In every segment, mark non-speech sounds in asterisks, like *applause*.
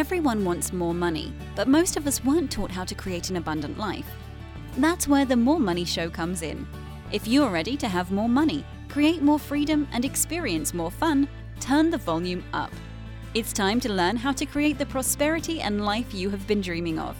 Everyone wants more money, but most of us weren't taught how to create an abundant life. That's where the More Money Show comes in. If you're ready to have more money, create more freedom, and experience more fun, turn the volume up. It's time to learn how to create the prosperity and life you have been dreaming of.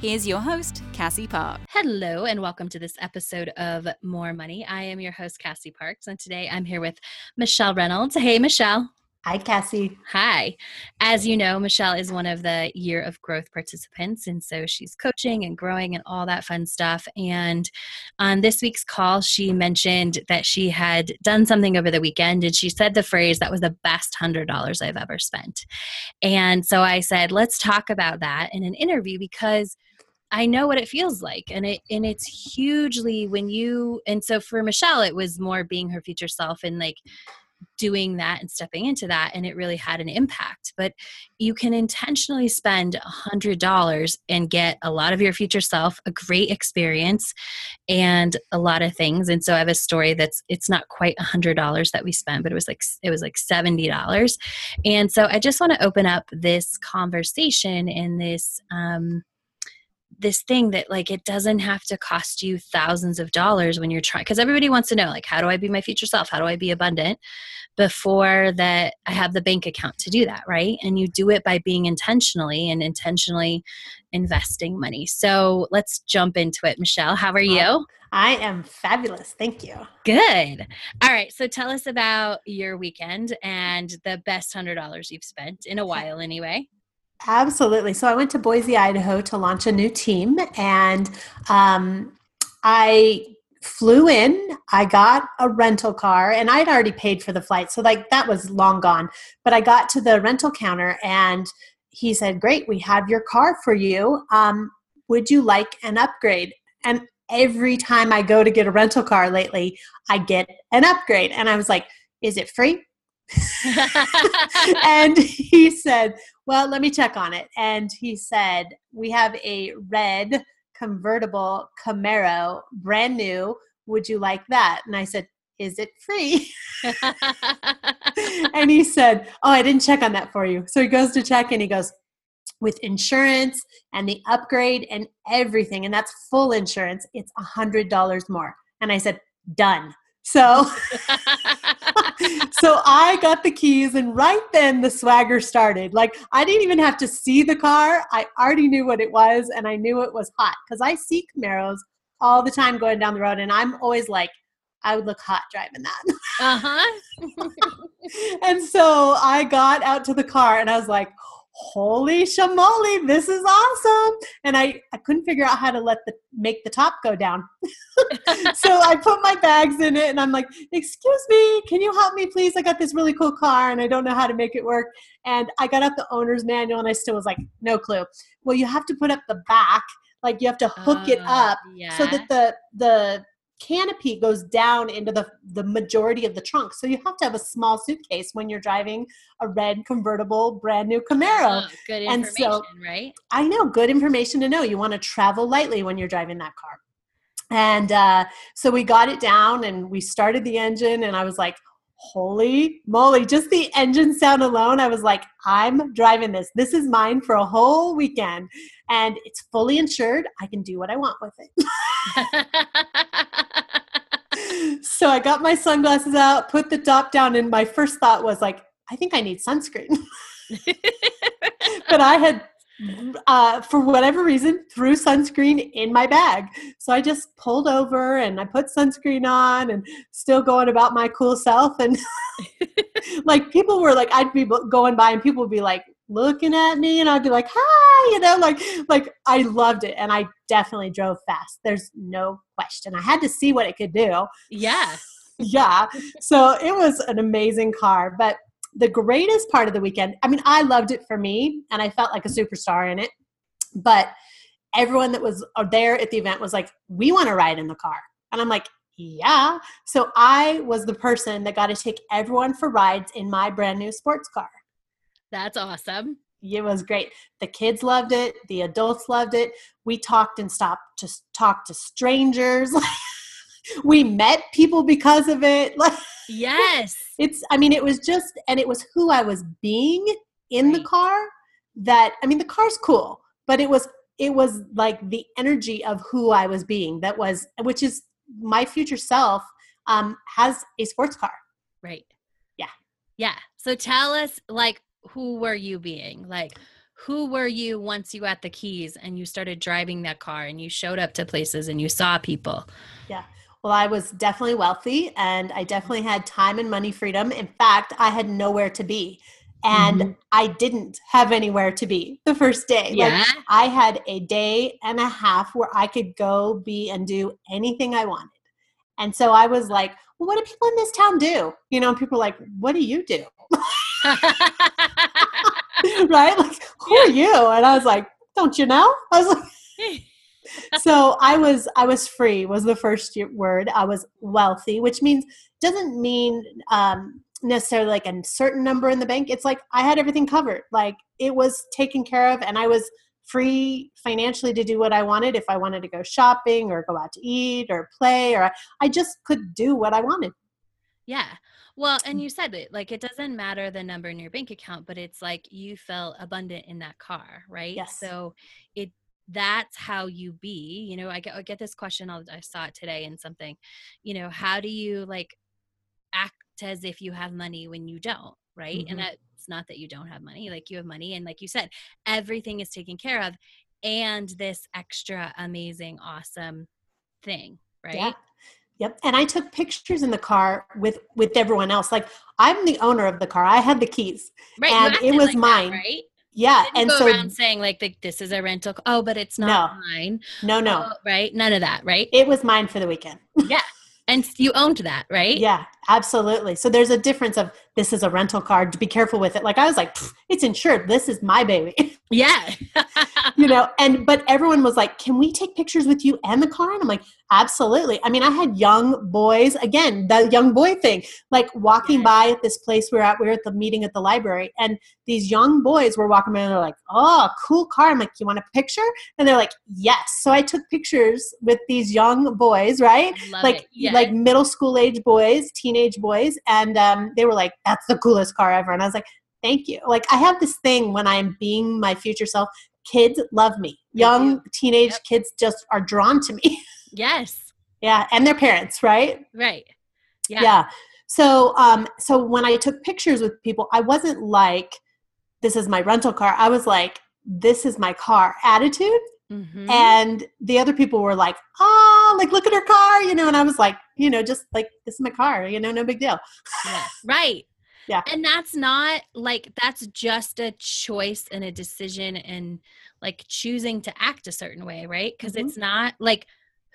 Here's your host, Cassie Park. Hello, and welcome to this episode of More Money. I am your host, Cassie Parks, and today I'm here with Michelle Reynolds. Hey, Michelle. Hi, Cassie. Hi. As you know, Michelle is one of the Year of Growth participants. And so she's coaching and growing and all that fun stuff. And on this week's call, she mentioned that she had done something over the weekend. And she said the phrase, that was the best $100 I've ever spent. And so I said, let's talk about that in an interview because. I know what it feels like and it and it's hugely when you and so for Michelle it was more being her future self and like doing that and stepping into that and it really had an impact. But you can intentionally spend a hundred dollars and get a lot of your future self a great experience and a lot of things. And so i have a story that's it's not quite a hundred dollars that we spent but it was like it was like seventy dollars. And so i just want to open up this conversation and this um this thing that like it doesn't have to cost you thousands of dollars when you're trying because everybody wants to know like how do i be my future self? How do i be abundant before that i have the bank account to do that right? And you do it by being intentionally and intentionally investing money. So let's jump into it michelle. How are you? I am fabulous. Thank you. Good. All right. So tell us about your weekend and the best hundred dollars you've spent in a while anyway Absolutely. So I went to Boise, Idaho to launch a new team, and um, I flew in. I got a rental car, and I'd already paid for the flight, so like that was long gone. But I got to the rental counter, and he said, "Great, we have your car for you. Um, would you like an upgrade?" And every time I go to get a rental car lately, I get an upgrade, and I was like, "Is it free?" *laughs* *laughs* and he said, Well, let me check on it. And he said, We have a red convertible Camaro, brand new. Would you like that? And I said, Is it free? *laughs* and he said, Oh, I didn't check on that for you. So he goes to check and he goes, with insurance and the upgrade and everything, and that's full insurance, it's a hundred dollars more. And I said, done. So *laughs* so I got the keys and right then the swagger started. Like I didn't even have to see the car. I already knew what it was and I knew it was hot cuz I see Camaros all the time going down the road and I'm always like I would look hot driving that. Uh-huh. *laughs* and so I got out to the car and I was like, holy shamoli, this is awesome. And I, I couldn't figure out how to let the make the top go down. *laughs* so I put my bags in it and I'm like, excuse me, can you help me please? I got this really cool car and I don't know how to make it work. And I got out the owner's manual and I still was like, no clue. Well, you have to put up the back, like you have to hook uh, it up yeah. so that the the canopy goes down into the, the majority of the trunk. So you have to have a small suitcase when you're driving a red convertible brand new Camaro. Oh, good information, and so, right? I know, good information to know. You want to travel lightly when you're driving that car. And uh, so we got it down and we started the engine, and I was like, holy moly, just the engine sound alone, I was like, I'm driving this. This is mine for a whole weekend. And it's fully insured. I can do what I want with it. *laughs* *laughs* *laughs* so I got my sunglasses out, put the top down, and my first thought was like, I think I need sunscreen. *laughs* but I had uh, for whatever reason, threw sunscreen in my bag. So I just pulled over and I put sunscreen on and still going about my cool self. And *laughs* like people were like, I'd be going by and people would be like looking at me and I'd be like, hi, you know, like, like I loved it. And I definitely drove fast. There's no question. I had to see what it could do. Yeah. yeah. So it was an amazing car. But the greatest part of the weekend, I mean, I loved it for me and I felt like a superstar in it. But everyone that was uh, there at the event was like, we want to ride in the car. And I'm like, yeah. So I was the person that got to take everyone for rides in my brand new sports car. That's awesome. It was great. The kids loved it. The adults loved it. We talked and stopped to talk to strangers. *laughs* we met people because of it. Like *laughs* Yes. It's I mean it was just and it was who I was being in right. the car that I mean the car's cool, but it was it was like the energy of who I was being that was which is my future self um has a sports car. Right. Yeah. Yeah. So tell us like who were you being? Like who were you once you got the keys and you started driving that car and you showed up to places and you saw people? Yeah. Well, I was definitely wealthy and I definitely had time and money freedom. In fact, I had nowhere to be. And mm-hmm. I didn't have anywhere to be the first day. Yeah. Like, I had a day and a half where I could go be and do anything I wanted. And so I was like, well, what do people in this town do? You know, people are like, what do you do? *laughs* *laughs* right? Like, who yeah. are you? And I was like, don't you know? I was like, *laughs* so I was I was free was the first word. I was wealthy, which means doesn't mean um, necessarily like a certain number in the bank. It's like I had everything covered. Like it was taken care of, and I was free financially to do what I wanted. If I wanted to go shopping or go out to eat or play, or I just could do what I wanted. Yeah. Well, and you said it like it doesn't matter the number in your bank account, but it's like you felt abundant in that car, right? Yes. So it that's how you be. You know, I get I get this question. I'll, I saw it today in something. You know, how do you like act as if you have money when you don't, right? Mm-hmm. And that's not that you don't have money. Like you have money, and like you said, everything is taken care of, and this extra amazing, awesome thing, right? Yeah. Yep. And I took pictures in the car with with everyone else. Like I'm the owner of the car. I had the keys. Right. And it was like mine. That, right? Yeah. and so around saying like the, this is a rental. Oh, but it's not no, mine. No, no. Oh, right. None of that. Right. It was mine for the weekend. yeah. And you owned that, right? Yeah, absolutely. So there's a difference of this is a rental car. To be careful with it. Like I was like, it's insured. This is my baby. *laughs* Yeah. you know, and but everyone was like, "Can we take pictures with you and the car?" And I'm like, "Absolutely." I mean, I had young boys again, the young boy thing, like walking yeah. by at this place we are at. We are at the meeting at the library, and these young boys were walking by and they're like, "Oh, cool car." I'm like, "You want a picture?" And they're like, "Yes." So I took pictures with these young boys, right? like yes. like middle school age boys, teenage boys, and um, they were like, "That's the coolest car ever." And I was like, thank you. Like I have this thing when I'm being my future self, kids love me. Young teenage yep. kids just are drawn to me. *laughs* Yes. yeah, and their parents, right? Right. Yeah. Yeah. So um so when I took pictures with people, I wasn't like this is my rental car. I was like this is my car attitude. Mm-hmm. And the other people were like, oh, like, look at her car, you know, and I was like, you know, just like, this is my car, you know, no big deal. Yeah. *laughs* Right. Yeah. And that's not like that's just a choice and a decision and like choosing to act a certain way, right? Because mm-hmm. it's not like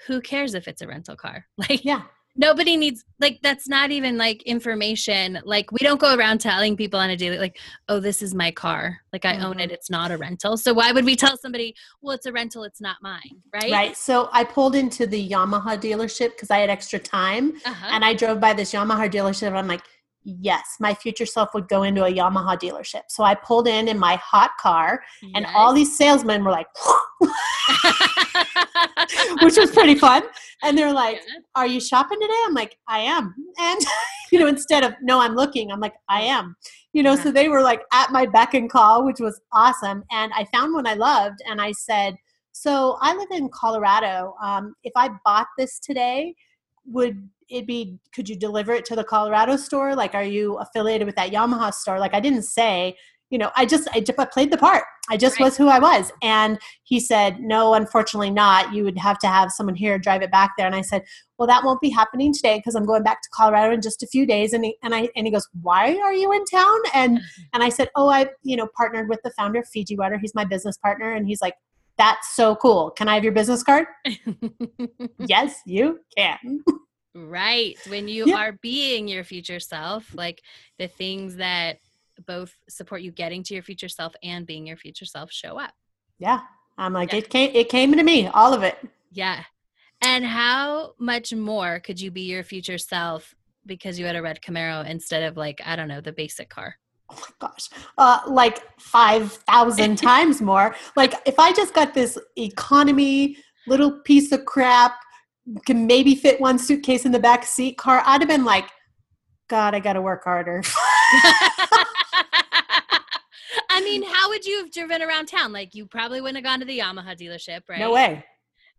who cares if it's a rental car? *laughs* Like yeah. Nobody needs like that's not even like information. Like we don't go around telling people on a daily like, oh, this is my car. Like I mm-hmm. own it. Mm-hmm. It's not a rental. So why would we tell somebody, well, it's a rental, it's not mine, right? Right. So I pulled into the Yamaha dealership because I had extra time, uh-huh. and I drove by this Yamaha dealership. And I'm like, yes, my future self would go into a Yamaha dealership. So I pulled in in my hot car, yes. and all these salesmen were like, *laughs* *laughs* *laughs* which was pretty fun. And they're like, yeah. Are you shopping today? I'm like, I am. And, *laughs* you know, instead of, No, I'm looking, I'm like, I am. You know, yeah. so they were like at my beck and call, which was awesome. And I found one I loved, and I said, So I live in Colorado. Um, if I bought this today, would it be could you deliver it to the colorado store like are you affiliated with that yamaha store like i didn't say you know i just i played the part. I just right. was who i was. And he said no unfortunately not. You would have to have someone here drive it back there. And i said well that won't be happening today because i'm going back to colorado in just a few days. And he, and I and he goes why are you in town? And *laughs* and i said oh i you know partnered with the founder of fiji water. He's my business partner. And he's like that's so cool. Can i have your business card? *laughs* Yes you can. Right. When you yeah. are being your future self, like the things that both support you getting to your future self and being your future self show up. Yeah. I'm like, yeah. it came it came to me, all of it. Yeah. And how much more could you be your future self because you had a red Camaro instead of like, I don't know, the basic car? Oh my gosh, uh, like 5,000 *laughs* times more. Like, if I just got this economy little piece of crap can maybe fit one suitcase in the back seat car, I'd have been like, God, I got to work harder. *laughs* *laughs* I mean, how would you have driven around town? Like, you probably wouldn't have gone to the Yamaha dealership, right? No way.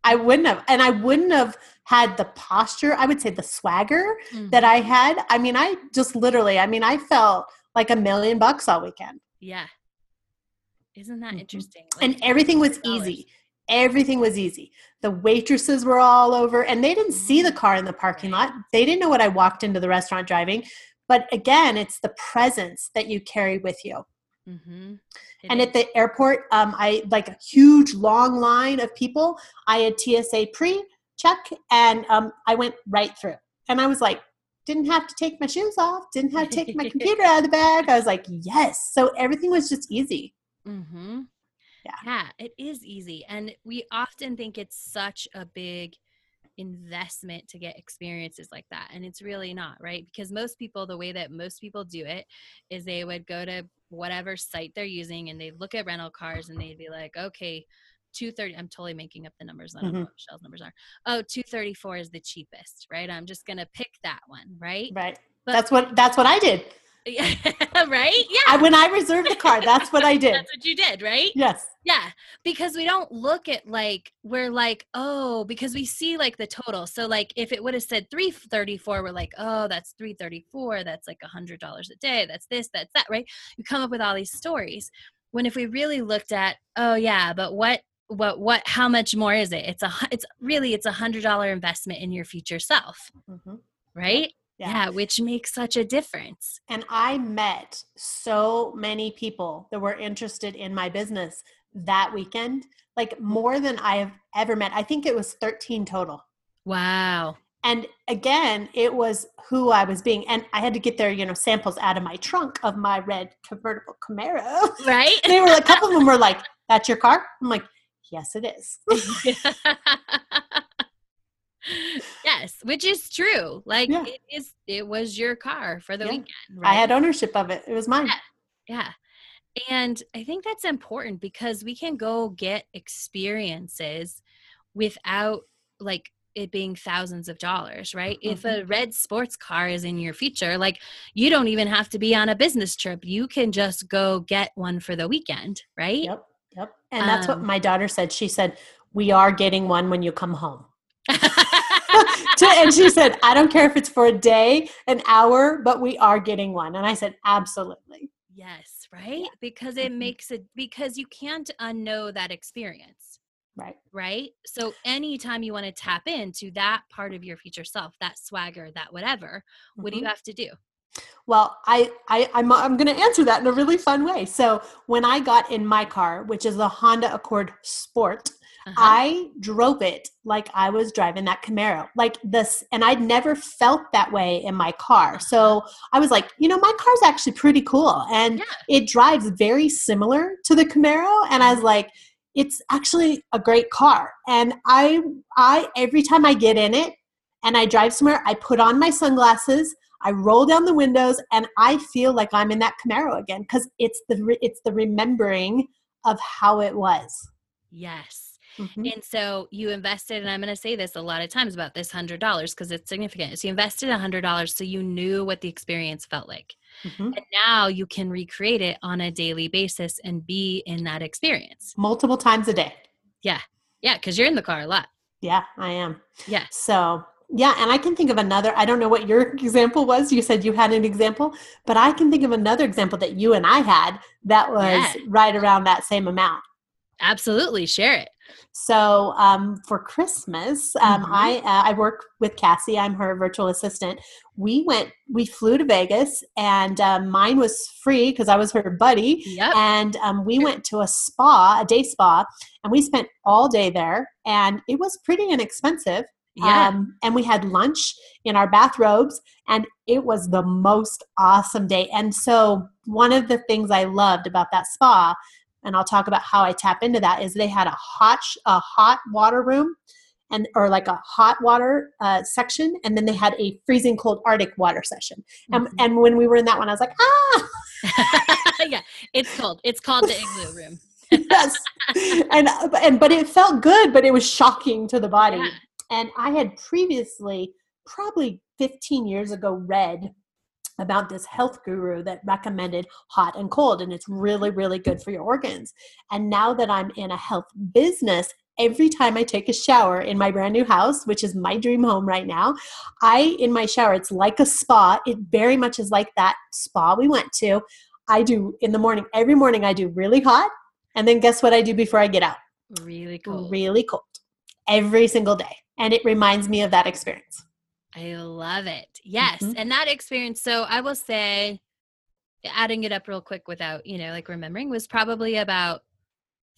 I wouldn't have. And I wouldn't have had the posture, I would say the swagger Mhm. that I had. I mean, I just literally, I mean, I felt like a million bucks all weekend. Yeah. Isn't that Mhm. interesting? And everything was dollars. easy. Everything was easy. The waitresses were all over and they didn't see the car in the parking lot. They didn't know what I walked into the restaurant driving. But again, it's the presence that you carry with you. Mm-hmm. And is. at the airport, um, I like a huge long line of people. I had TSA pre check, and um, I went right through. And I was like, didn't have to take my shoes off, didn't have to take my *laughs* computer out of the bag. I was like, yes. So everything was just easy. Mm-hmm. Yeah. Yeah, it is easy. And we often think it's such a big investment to get experiences like that. And it's really not, right? Because most people, the way that most people do it is they would go to whatever site they're using and they look at rental cars and they'd be like, okay, 230 i'm totally making up the numbers i don't know Mhm. what michelle's numbers are oh 234 is the cheapest right i'm just gonna pick that one right Right. But- that's what that's what I did. Yeah *laughs* right yeah I, when I reserved the car, that's what I *laughs* did. that's what you did right Yes. Yeah, because we don't look at like we're like, oh, because we see like the total. So like if it would have said 334, we're like, oh, that's 334, that's like a hundred dollars a day, that's this, that's that, right? You come up with all these stories. When if we really looked at, oh yeah, but what what what how much more is it? It's a it's really it's a hundred dollar investment in your future self, Mhm. right? Yeah. yeah, which makes such a difference. And I met so many people that were interested in my business that weekend, like more than I have ever met. I think it was 13 total. Wow. And again, it was who I was being. And I had to get their, you know, samples out of my trunk of my red convertible Camaro. Right? And *laughs* they were like, a couple of them were like, that's your car? I'm like, yes, it is. *laughs* yes, which is true. Like Yeah. it is it was your car for the Yeah. weekend, I had ownership of it. It was mine. yeah. And I think that's important because we can go get experiences without like it being thousands of dollars, right? If Mm-hmm. a red sports car is in your future, like you don't even have to be on a business trip. You can just go get one for the weekend, right? Yep. Yep. And that's what Um, my daughter said. She said, we are getting one when you come home. *laughs* *laughs* And she said, I don't care if it's for a day, an hour, but we are getting one. And I said, absolutely. yes, right? Because it Mhm. makes it because you can't unknow that experience. Right. right? So anytime you want to tap into that part of your future self, that swagger, that whatever, what do you have to do? Well, I, I I'm I'm going to answer that in a really fun way. So when I got in my car, which is the Honda Accord Sport, Uh-huh. I drove it like I was driving that Camaro, like this, and I'd never felt that way in my car. So I was like, you know, my car's actually pretty cool, and Yeah. it drives very similar to the Camaro. And I was like, it's actually a great car. And I, I every time I get in it and I drive somewhere, I put on my sunglasses. I roll down the windows and I feel like I'm in that Camaro again because it's the re- it's the remembering of how it was. yes. Mhm. And so you invested, and I'm going to say this a lot of times about this hundred dollars because it's significant. So you invested a hundred dollars so you knew what the experience felt like, Mhm. and now you can recreate it on a daily basis and be in that experience. Multiple times a day. Yeah. Yeah, because you're in the car a lot. Yeah, I am. Yeah. So, yeah, and I can think of another. I don't know what your *laughs* example was. You said you had an example, but I can think of another example that you and I had that was Yeah. right around that same amount. Absolutely, share it. So um, for Christmas, um, Mhm. I uh, I work with Cassie. I'm her virtual assistant. We went, we flew to Vegas, and um, mine was free because I was her buddy. Yep. And um, we went to a spa, a day spa, and we spent all day there, and it was pretty inexpensive. Yeah. Um, and we had lunch in our bathrobes, and it was the most awesome day. And so, one of the things I loved about that spa, and I'll talk about how I tap into that, is they had a hot, a hot water room, and or like a hot water uh, section, and then they had a freezing cold Arctic water session. And, Mhm. and when we were in that one, I was like, ah, *laughs* yeah, it's cold. It's called the igloo room. *laughs* yes, and and but it felt good, but it was shocking to the body. Yeah. And I had previously, probably 15 years ago, read about this health guru that recommended hot and cold and it's really really good for your organs. And now that i'm in a health business every time i take a shower in my brand new house which is my dream home right now i in my shower it's like a spa. It very much is like that spa we went to. I do in the morning every morning i do really hot and then guess what i do before i get out? Really cool. really cold. Every single day. And it reminds me of that experience I love it. Yes. Mhm. And that experience, so I will say, adding it up real quick without, you know, like remembering, was probably about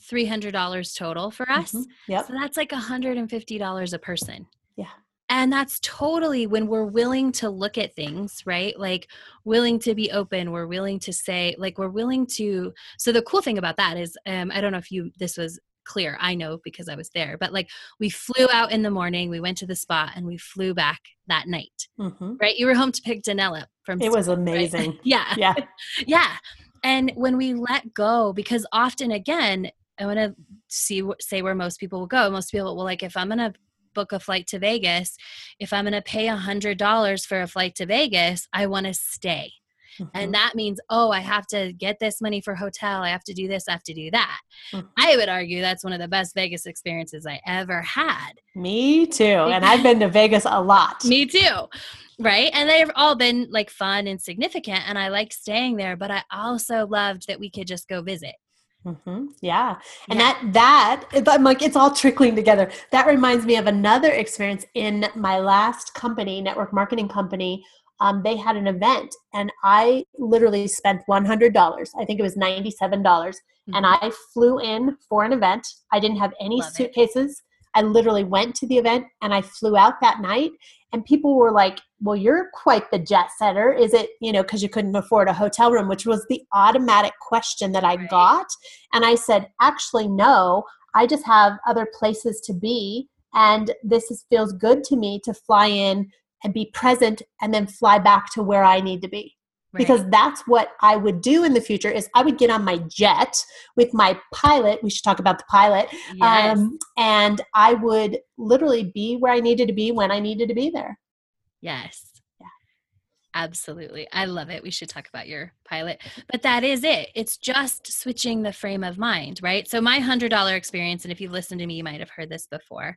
$300 total for us. Mhm. yep So that's like $150 a person. Yeah. And that's totally when we're willing to look at things, right? Like willing to be open. We're willing to say, like, we're willing to. So the cool thing about that is, um, I don't know if you, this was clear. I know because I was there, but like we flew out in the morning, we went to the spot and we flew back that night, Mhm. right? You were home to pick Danella from it was school, right? amazing *laughs* yeah. yeah *laughs* Yeah. And when we let go, because often again, I want to see say where most people will go. Most people will like if I'm going to book a flight to Vegas, if I'm going to pay a hundred dollars for a flight to Vegas, I want to stay. Mhm. And that means, oh, I have to get this money for hotel. I have to do this. I have to do that. Mhm. I would argue that's one of the best Vegas experiences I ever had. Me too. And I've been to Vegas a lot. *laughs* Me too. Right. And they've all been like fun and significant. And I like staying there, but I also loved that we could just go visit. Hmm Yeah. And Yeah. that, that, I'm like, it's all trickling together. That reminds me of another experience in my last company, network marketing company. Um, they had an event and I literally spent $100. I think it was 97. dollars And I flew in for an event. I didn't have any Love it. suitcases. I literally went to the event and I flew out that night. And people were like, Well, you're quite the jet setter. Is it, you know, because you couldn't afford a hotel room, which was the automatic question that I Right. got. And I said, Actually, no, I just have other places to be. And this is, feels good to me to fly in and be present and then fly back to where I need to be Right. because that's what I would do in the future is I would get on my jet with my pilot we should talk about the pilot yes. um, and I would literally be where I needed to be when I needed to be there yes. Absolutely. I love it. We should talk about your pilot. But that is it. It's just switching the frame of mind, right? So my hundred dollar experience, and if you've listened to me, you might have heard this before.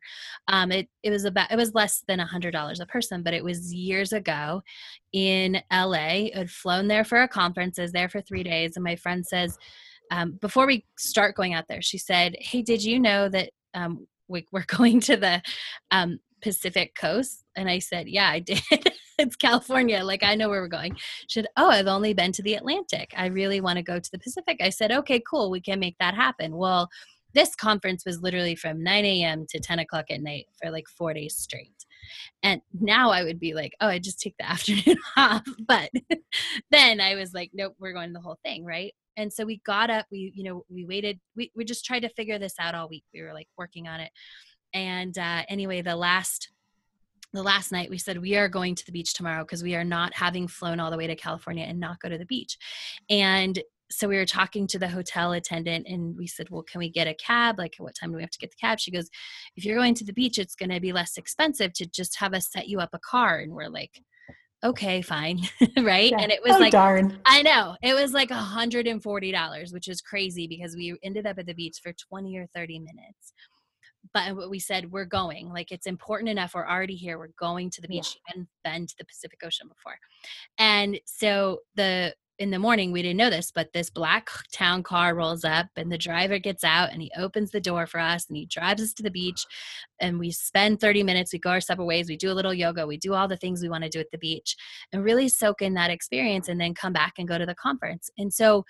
Um, it it was about it was less than a hundred dollars a person, but it was years ago in LA. I'd flown there for a conference, I was there for three days, and my friend says, um, before we start going out there, she said, Hey, did you know that um, we, we're *laughs* going to the um, Pacific coast? And I said, Yeah, I did. *laughs* it's California. Like, I know where we're going. She said, Oh, I've only been to the Atlantic. I really want to go to the Pacific. I said, Okay, cool. We can make that happen. Well, this conference was literally from 9 a.m. to 10 o'clock at night for like four days straight. And now I would be like, oh, I just take the *laughs* afternoon off. But *laughs* then I was like, nope, we're going the whole thing, right? And so we got up, we, you know, we waited, we, we just tried to figure this out all week. We were like working on it. And uh, anyway, the last the last night we said we are going to the beach tomorrow because we are not having flown all the way to California and not go to the beach. And so we were talking to the hotel attendant and we said, Well, can we get a cab? Like, what time do we have to get the cab? She goes, If you're going to the beach, it's going to be less expensive to just have us set you up a car. And we're like, Okay, fine. *laughs* right. Yeah. And it was oh like, darn I know it was like $140, which is crazy because we ended up at the beach for 20 or 30 minutes. But what we said, we're going. Like it's important enough. We're already here. We're going to the Yeah. beach and been to the Pacific Ocean before. And so the in the morning we didn't know this, but this black town car rolls up and the driver gets out and he opens the door for us and he drives us to the beach and we spend 30 minutes, we go our separate ways, we do a little yoga, we do all the things we want to do at the beach and really soak in that experience and then come back and go to the conference. And so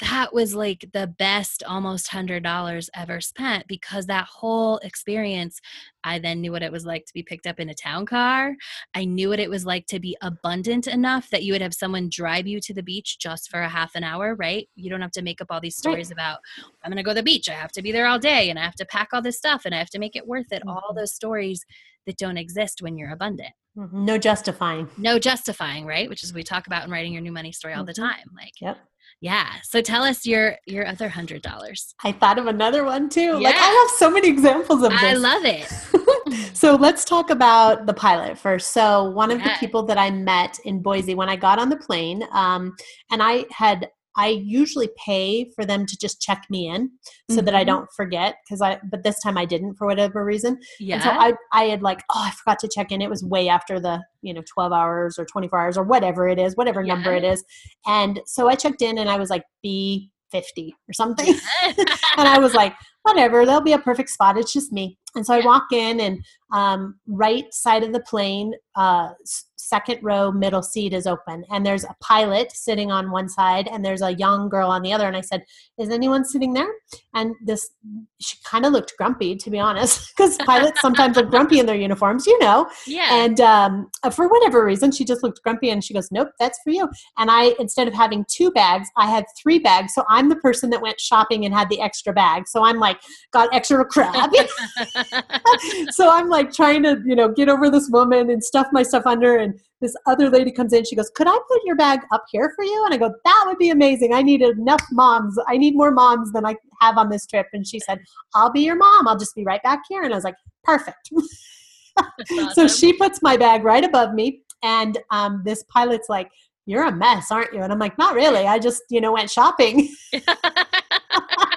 that was like the best almost hundred dollars ever spent because that whole experience i then knew what it was like to be picked up in a town car i knew what it was like to be abundant enough that you would have someone drive you to the beach just for a half an hour right you don't have to make up all these Right. stories about i'm going to go to the beach i have to be there all day and i have to pack all this stuff and i have to make it worth it all Mhm. those stories that don't exist when you're abundant Mhm. no justifying no justifying right which is we talk about in writing your new money story all the Mhm. time like yep Yeah. So tell us your your other hundred dollars. I thought of another one too. Like I have so many examples of this. I love it. *laughs* so let's talk about the pilot first. So one of the people that I met in Boise when I got on the plane, um, and I had I usually pay for them to just check me in so that I Mhm. don't forget because I but this time I didn't for whatever reason. Yeah. And so I I had like, oh, I forgot to check in. It was way after the, you know, 12 hours or 24 hours or whatever it is, whatever number it is. And so I checked in and I was like B50 or something. *laughs* and I was like, whatever, there'll be a perfect spot. It's just me. And so I walk in and um, right side of the plane, uh, second row, middle seat is open. And there's a pilot sitting on one side and there's a young girl on the other. And I said, is anyone sitting there? And this, she kind of looked grumpy, to be honest, *laughs* because pilots sometimes look grumpy in their uniforms, you know. yeah. And um, for whatever reason, she just looked grumpy and she goes, Nope, that's for you. And I, instead of having two bags, I had three bags. So I'm the person that went shopping and had the extra bag. So I'm like, got extra crap *laughs* *laughs* so I'm like trying to, you know, get over this woman and stuff my stuff under. And this other lady comes in. She goes, Could I put your bag up here for you? And I go, That would be amazing. I need enough moms. I need more moms than I have on this trip. And she said, I'll be your mom. I'll just be right back here. And I was like, Perfect. *laughs* So she puts my bag right above me, and um, this pilot's like, "You're a mess, aren't you?" And I'm like, "Not really. I just, you know, went shopping." *laughs*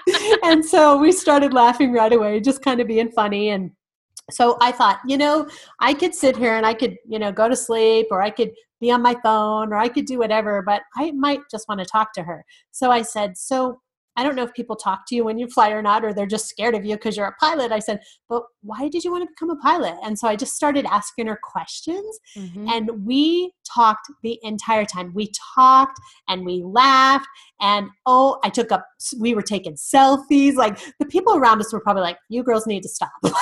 *laughs* and so we started laughing right away, just kind of being funny. And so I thought, you know, I could sit here and I could, you know, go to sleep, or I could be on my phone, or I could do whatever, but I might just want to talk to her. So I said, "So." I don't know if people talk to you when you fly or not, or they're just scared of you because you're a pilot. I said, but why did you want to become a pilot? And so I just started asking her questions Mhm. and we talked the entire time. We talked and we laughed and oh, I took up we were taking selfies. Like the people around us were probably like, "You girls need to stop." *laughs*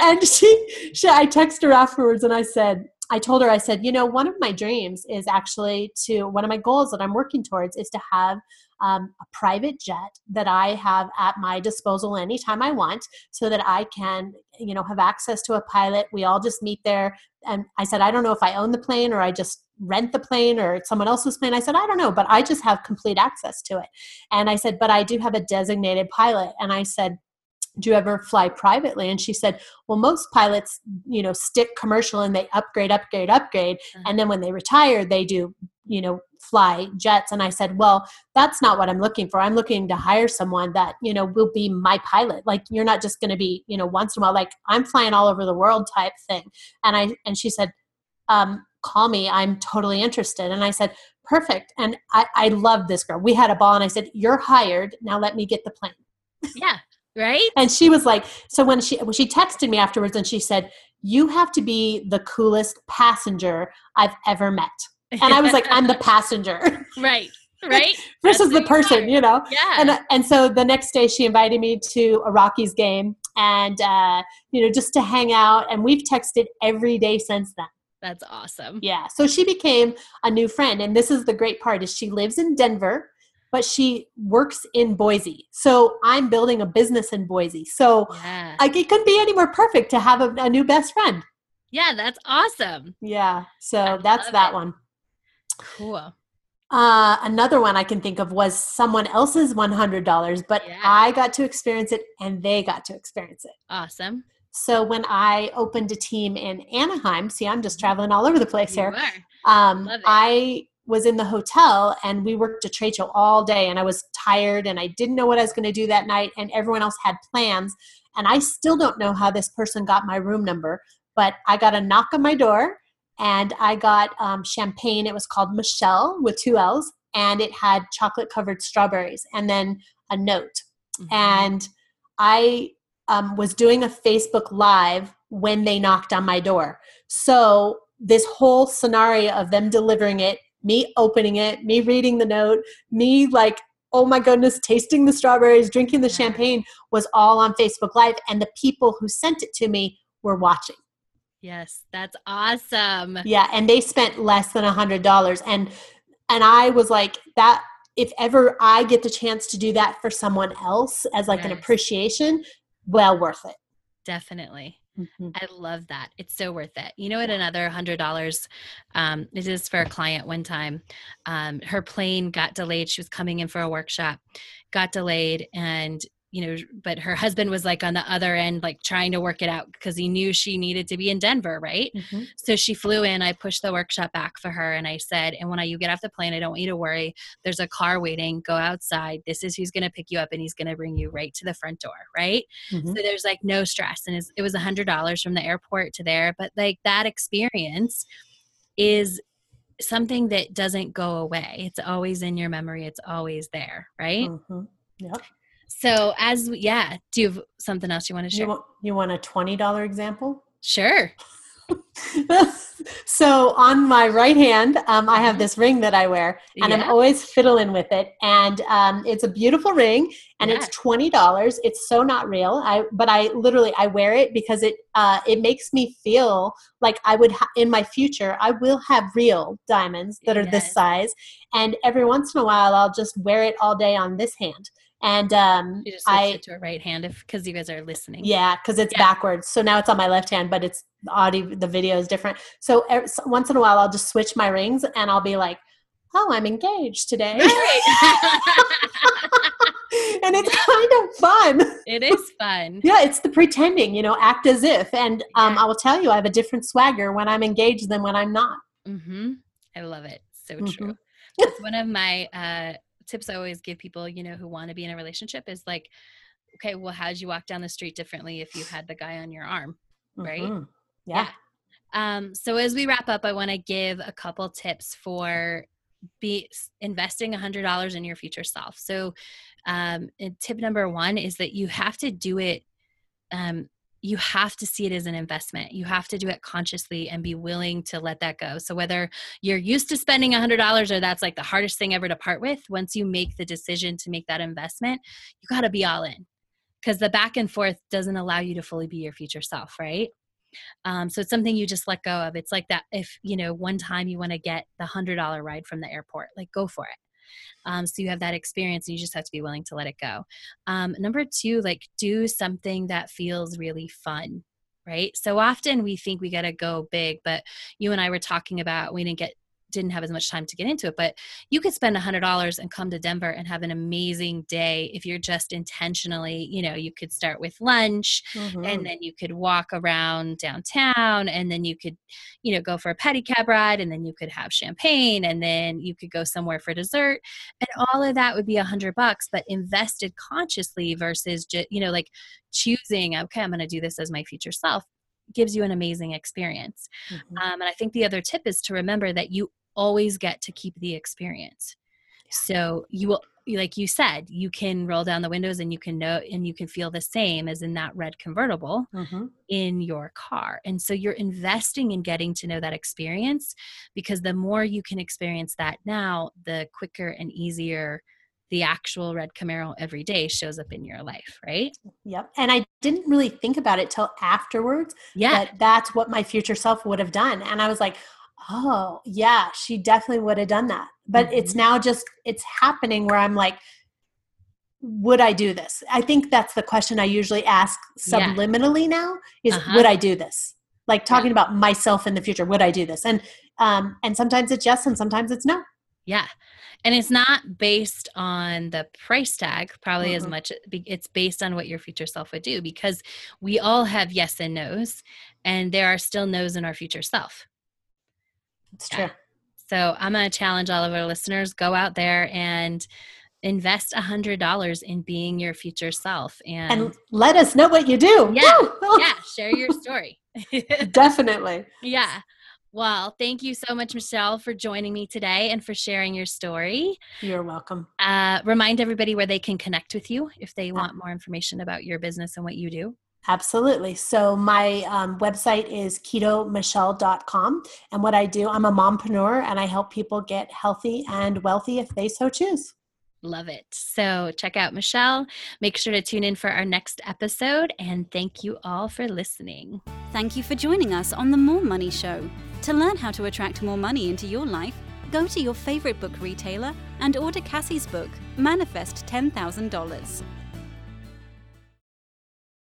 and she, she I texted her afterwards and I said, I told her, I said, you know, one of my dreams is actually to, one of my goals that I'm working towards is to have um, a private jet that I have at my disposal anytime I want so that I can, you know, have access to a pilot. We all just meet there. And I said, I don't know if I own the plane or I just rent the plane or someone else's plane. I said, I don't know, but I just have complete access to it. And I said, but I do have a designated pilot. And I said, do you ever fly privately and she said well most pilots you know stick commercial and they upgrade upgrade upgrade and then when they retire they do you know fly jets. And i said well that's not what i'm looking for. I'm looking to hire someone that you know will be my pilot. Like you're not just going to be you know once in a while like i'm flying all over the world type thing. And i and she said um, call me. I'm totally interested. And i said perfect. And i i love this girl. We had a ball and i said you're hired. Now let me get the plane. Yeah. Right? and she was like so when she when she texted me afterwards and she said you have to be the coolest passenger i've ever met and i was like i'm the *laughs* passenger *laughs* right. Right? versus the person you know Yeah. and and so the next day she invited me to a rockies game and uh you know just to hang out and we've texted every day since then That's awesome. yeah so she became a new friend and this is the great part is she lives in denver but she works in boise so i'm building a business in boise so Yeah. like it couldn't be any more perfect to have a, a new best friend Yeah, that's awesome. yeah so I that's that it. one Cool. uh, another one i can think of was someone else's $100 but Yeah. i got to experience it and they got to experience it Awesome. so when i opened a team in anaheim see i'm just traveling all over the place You here um, I was in the hotel and we worked a trade show all day and I was tired and I didn't know what I was going to do that night and everyone else had plans and I still don't know how this person got my room number but I got a knock on my door and I got um, champagne it was called Michelle with two L's and it had chocolate covered strawberries and then a note Mhm. and I um, was doing a Facebook Live when they knocked on my door. So this whole scenario of them delivering it, me opening it, me reading the note, me like, oh my goodness, tasting the strawberries, drinking the Yeah. champagne was all on Facebook Live, and the people who sent it to me were watching. Yes, that's awesome. Yeah, and they spent less than a hundred dollars, and and I was like that. If ever I get the chance to do that for someone else as like an appreciation, well worth it. Definitely. Mm-hmm. I love that. It's so worth it. You know what? Another hundred dollars. Um, this is for a client one time. Um, her plane got delayed. She was coming in for a workshop, got delayed, and you know, but her husband was like on the other end, like trying to work it out because he knew she needed to be in Denver, right? Mm-hmm. So she flew in. I pushed the workshop back for her and I said, and when I, you get off the plane, I don't want you to worry. There's a car waiting. Go outside. This is who's going to pick you up and he's going to bring you right to the front door, right? Mm-hmm. So there's like no stress. And it was a $100 from the airport to there. But like that experience is something that doesn't go away. It's always in your memory. It's always there, right? Mm-hmm. Yep. So as we, yeah, do you have something else you want to share? You want, you want a twenty dollar example? Sure. *laughs* so on my right hand, um, I have mm-hmm. this ring that I wear, and yeah. I'm always fiddling with it. And um, it's a beautiful ring, and yeah. it's twenty dollars. It's so not real. I but I literally I wear it because it uh, it makes me feel like I would ha- in my future I will have real diamonds that are yes. this size, and every once in a while I'll just wear it all day on this hand. And um, you just I to a right hand if because you guys are listening. Yeah, because it's yeah. backwards. So now it's on my left hand, but it's the audio. The video is different. So once in a while, I'll just switch my rings, and I'll be like, "Oh, I'm engaged today." Right. *laughs* and it's kind of fun. It is fun. yeah, it's the pretending, you know, act as if. And um, I will tell you, I have a different swagger when I'm engaged than when I'm not. Mm-hmm. I love it. So mm-hmm. true. It's one of my uh, tips I always give people, you know, who want to be in a relationship is like, okay, well, how'd you walk down the street differently if you *sighs* had the guy on your arm? Right. Mm-hmm. Yeah. yeah. Um, so as we wrap up, I want to give a couple tips for be investing a hundred dollars in your future self. So um, tip number one is that you have to do it um, you have to see it as an investment. You have to do it consciously and be willing to let that go. So whether you're used to spending $100 or that's like the hardest thing ever to part with, once you make the decision to make that investment, you got to be all in. Cuz the back and forth doesn't allow you to fully be your future self, right? Um, so it's something you just let go of. It's like that if, you know, one time you want to get the $100 ride from the airport, like go for it. Um, so you have that experience and you just have to be willing to let it go. Um, number two, like do something that feels really fun right? So often we think we got to go big, but you and I were talking about we didn't get didn't have as much time to get into it, but you could spend a hundred dollars and come to Denver and have an amazing day if you're just intentionally, you know, you could start with lunch mm-hmm. and then you could walk around downtown and then you could, you know, go for a pedicab ride and then you could have champagne and then you could go somewhere for dessert. And all of that would be a hundred bucks, but invested consciously versus just, you know, like choosing, okay, I'm going to do this as my future self gives you an amazing experience. Mm-hmm. Um, and I think the other tip is to remember that you always get to keep the experience. So you will like you said, you can roll down the windows and you can know and you can feel the same as in that red convertible mm-hmm. in your car. And so you're investing in getting to know that experience because the more you can experience that now, the quicker and easier the actual red Camaro every day shows up in your life, right? Yep. And I didn't really think about it till afterwards. Yeah. That that's what my future self would have done. And I was like, oh yeah she definitely would have done that but mm-hmm. it's now just it's happening where i'm like would i do this i think that's the question i usually ask subliminally yeah. now is uh-huh. would i do this like talking yeah. about myself in the future would i do this and um and sometimes it's yes and sometimes it's no yeah and it's not based on the price tag probably mm-hmm. as much it's based on what your future self would do because we all have yes and no's and there are still no's in our future self it's true. So I'm going to challenge all of our listeners go out there and invest a hundred dollars in being your future self and, and let us know what you do. Yeah. yeah. Share your story. *laughs* Definitely. Yeah. Well, thank you so much, Michelle, for joining me today and for sharing your story. You're welcome. Uh, remind everybody where they can connect with you if they want more information about your business and what you do. Absolutely. So my um, website is ketomichelle.com. And what I do, I'm a mompreneur and I help people get healthy and wealthy if they so choose. Love it. So check out Michelle. Make sure to tune in for our next episode. And thank you all for listening. Thank you for joining us on The More Money Show. To learn how to attract more money into your life, go to your favorite book retailer and order Cassie's book, Manifest $10,000.